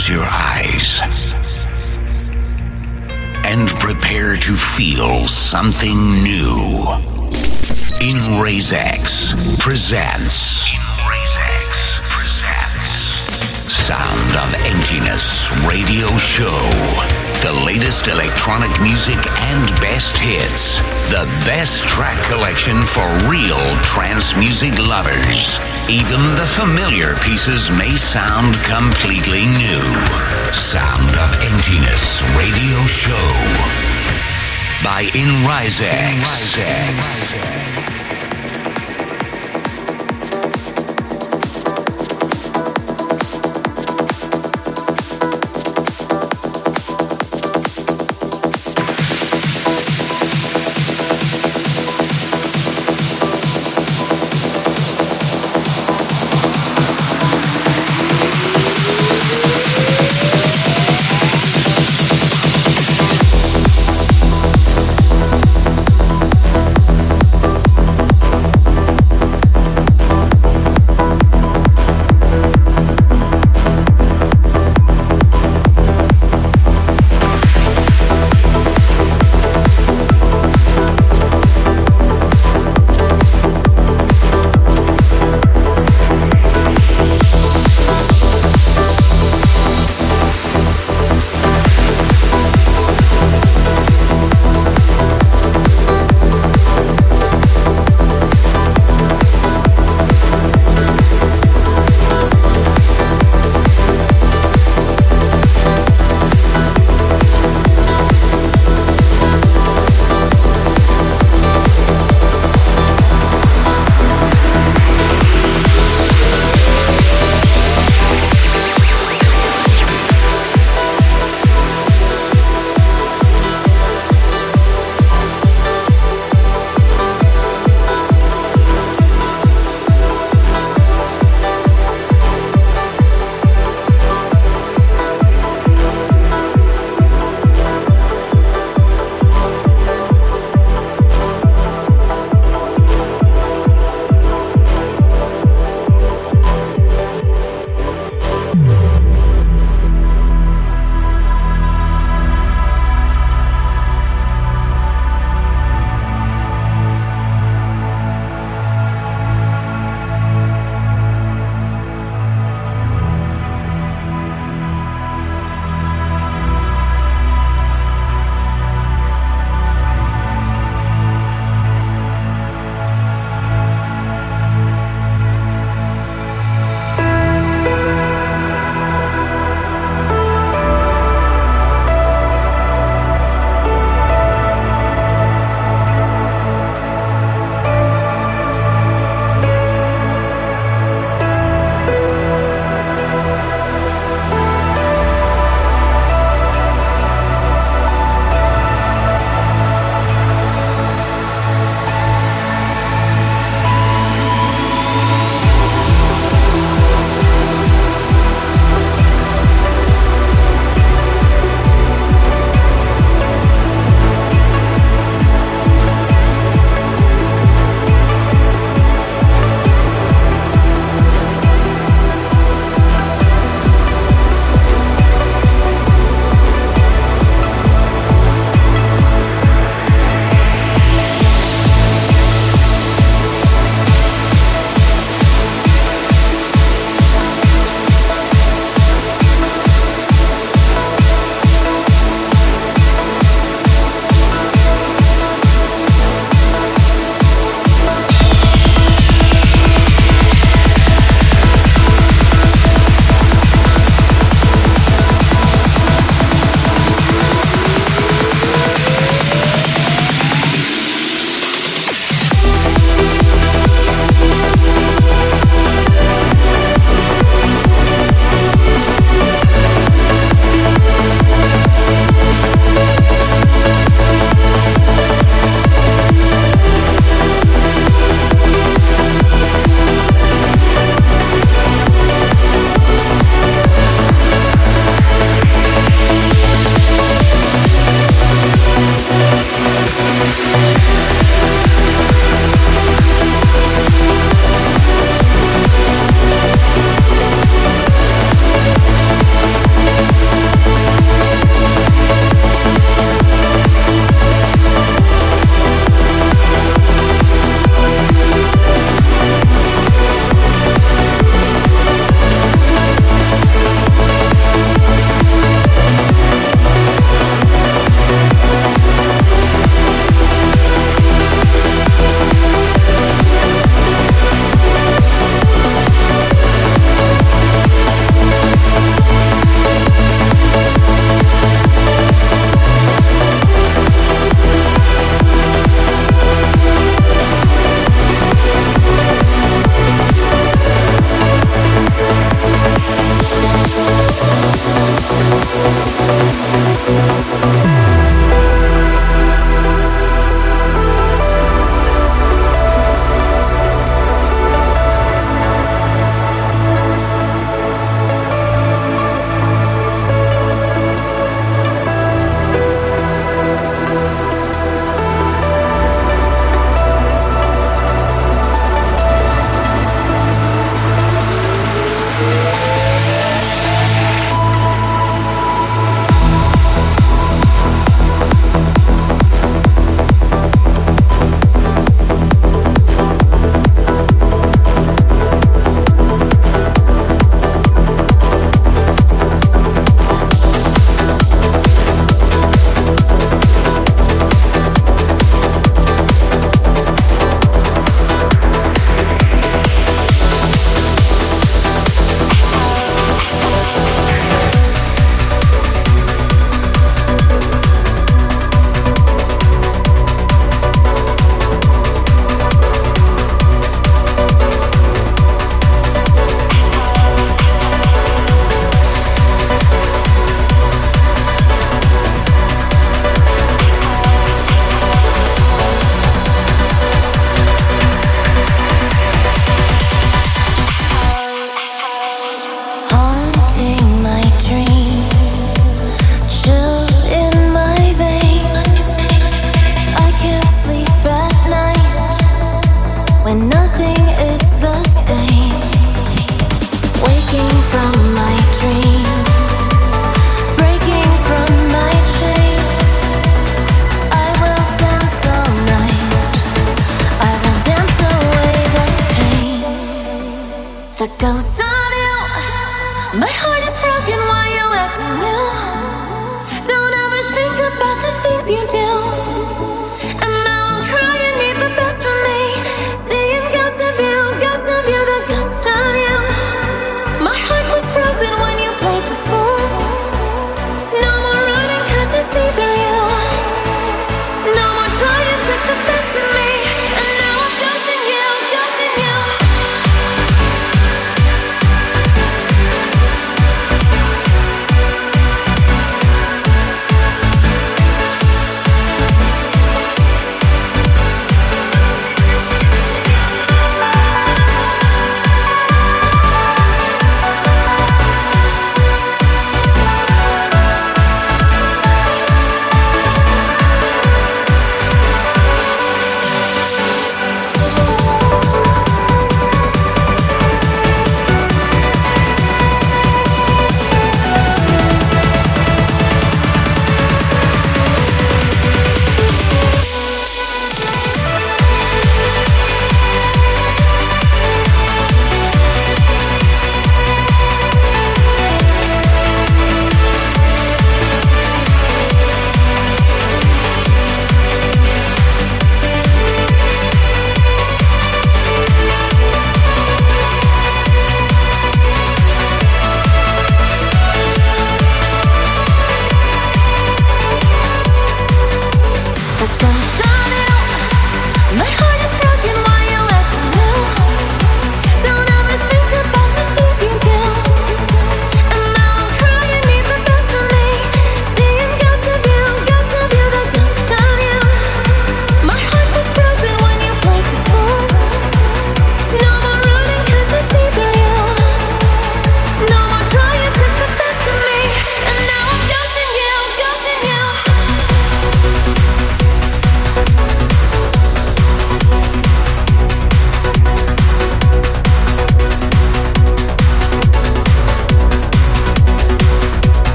close your eyes and prepare to feel something new. In X presents Sound of Emptiness Radio Show. The latest electronic music and best hits. The best track collection for real trance music lovers. Even the familiar pieces may sound completely new. Sound of Emptiness Radio Show by Inrisex.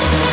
Peace.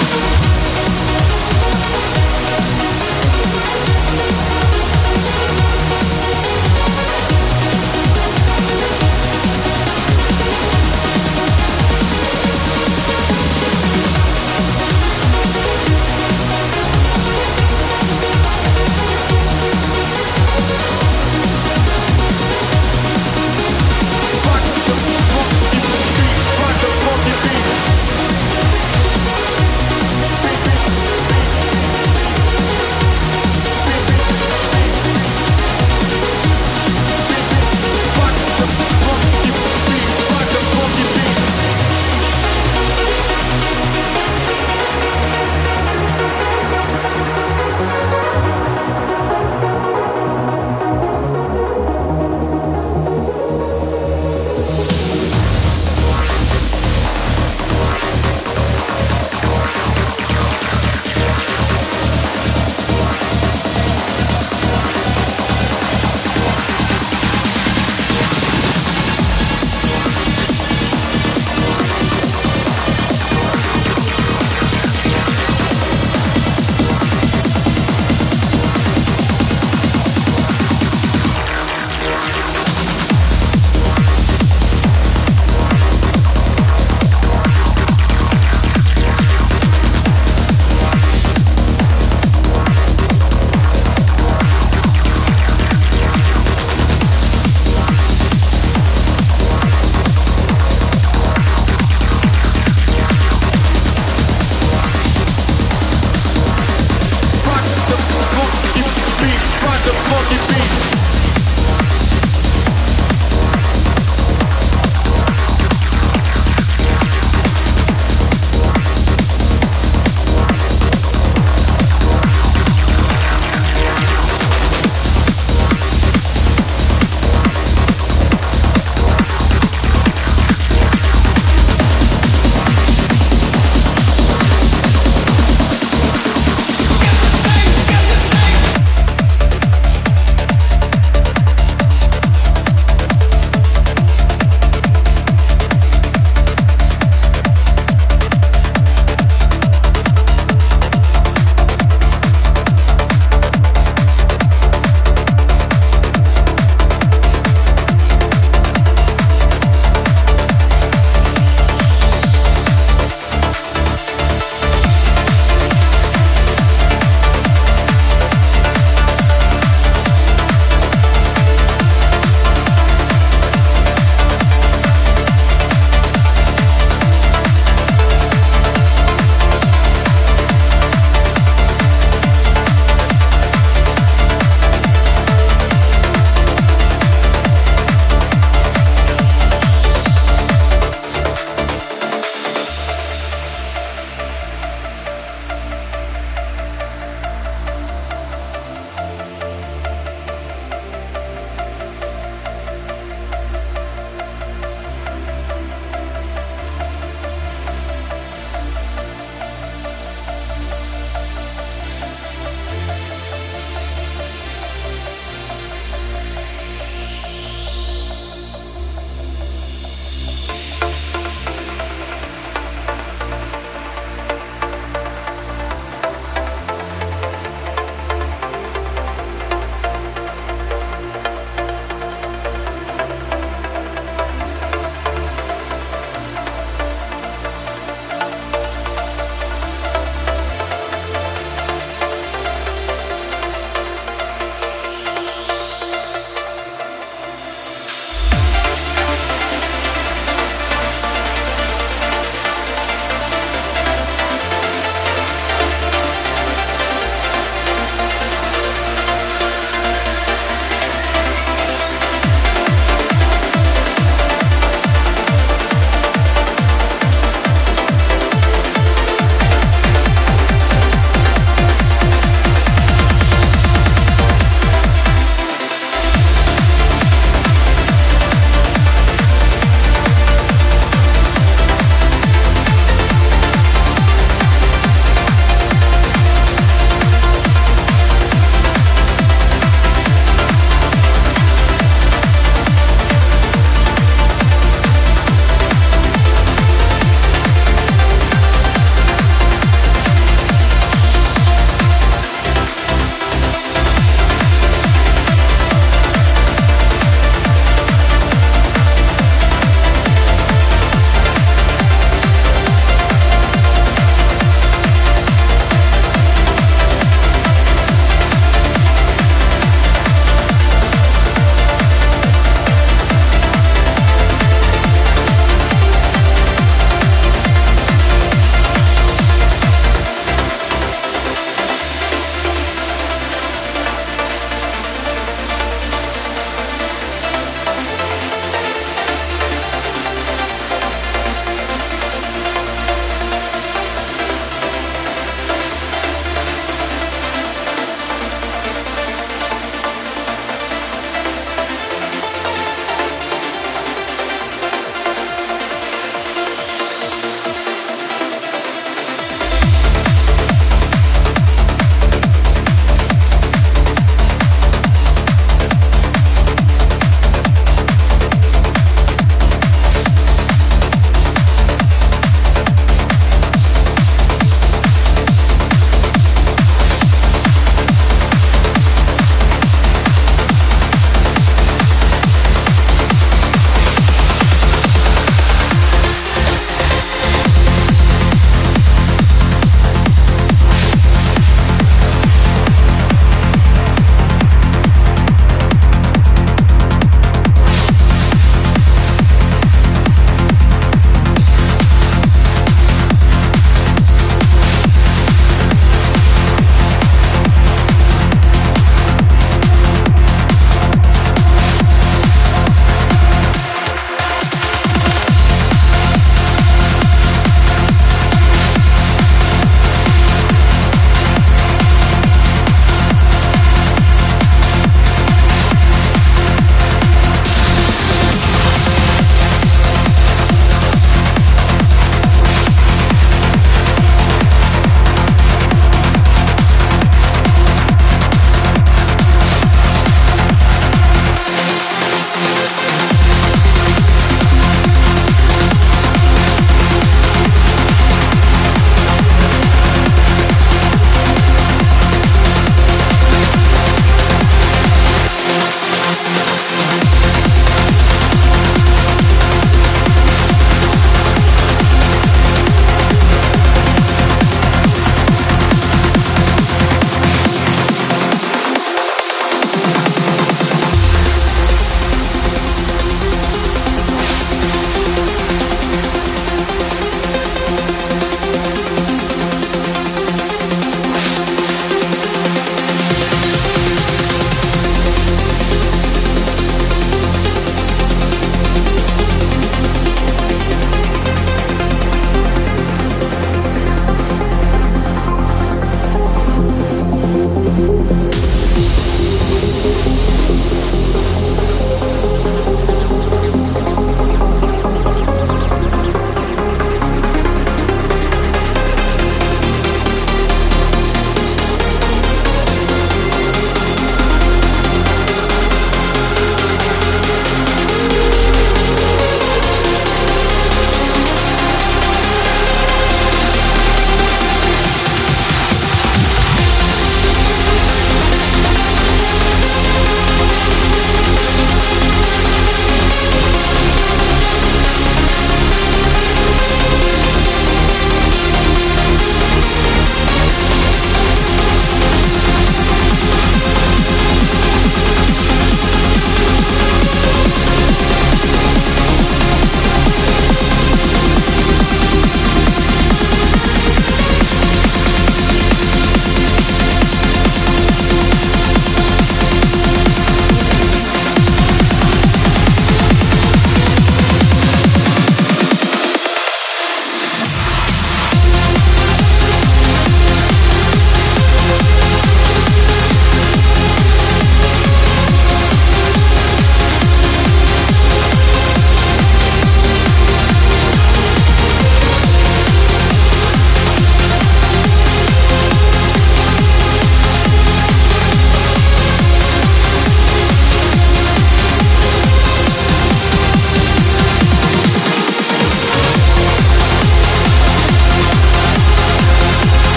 Wicked beats.